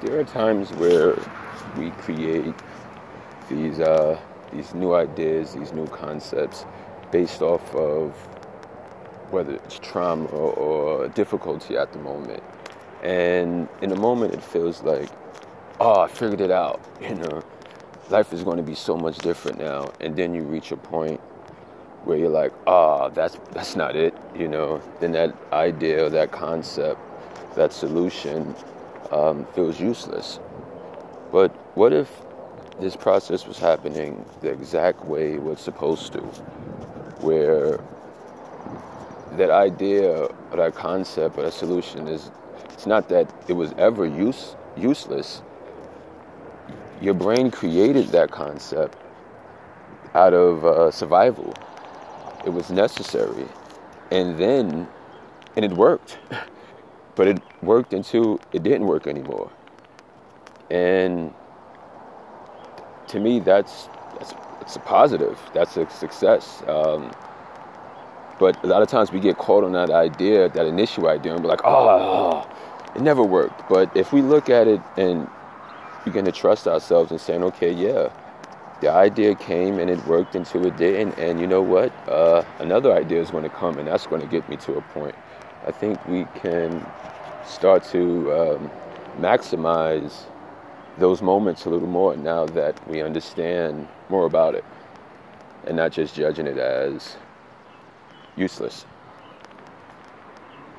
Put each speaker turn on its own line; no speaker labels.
there are times where we create these uh, these new ideas, these new concepts, based off of whether it's trauma or difficulty at the moment. And in the moment, it feels like, oh, I figured it out. You know, life is going to be so much different now. And then you reach a point where you're like, ah, oh, that's that's not it. You know, then that idea, that concept, that solution um, feels useless. But what if this process was happening the exact way it was supposed to, where that idea or that concept or that solution is it's not that it was ever use, useless. Your brain created that concept out of uh, survival. It was necessary. And then, and it worked. but it worked until it didn't work anymore. And to me, that's, that's it's a positive. That's a success. Um, but a lot of times we get caught on that idea, that initial idea, and we're like, oh, it never worked. But if we look at it and begin to trust ourselves and saying, okay, yeah, the idea came and it worked until it didn't, and you know what? Uh, another idea is going to come, and that's going to get me to a point. I think we can start to um, maximize those moments a little more now that we understand more about it and not just judging it as useless.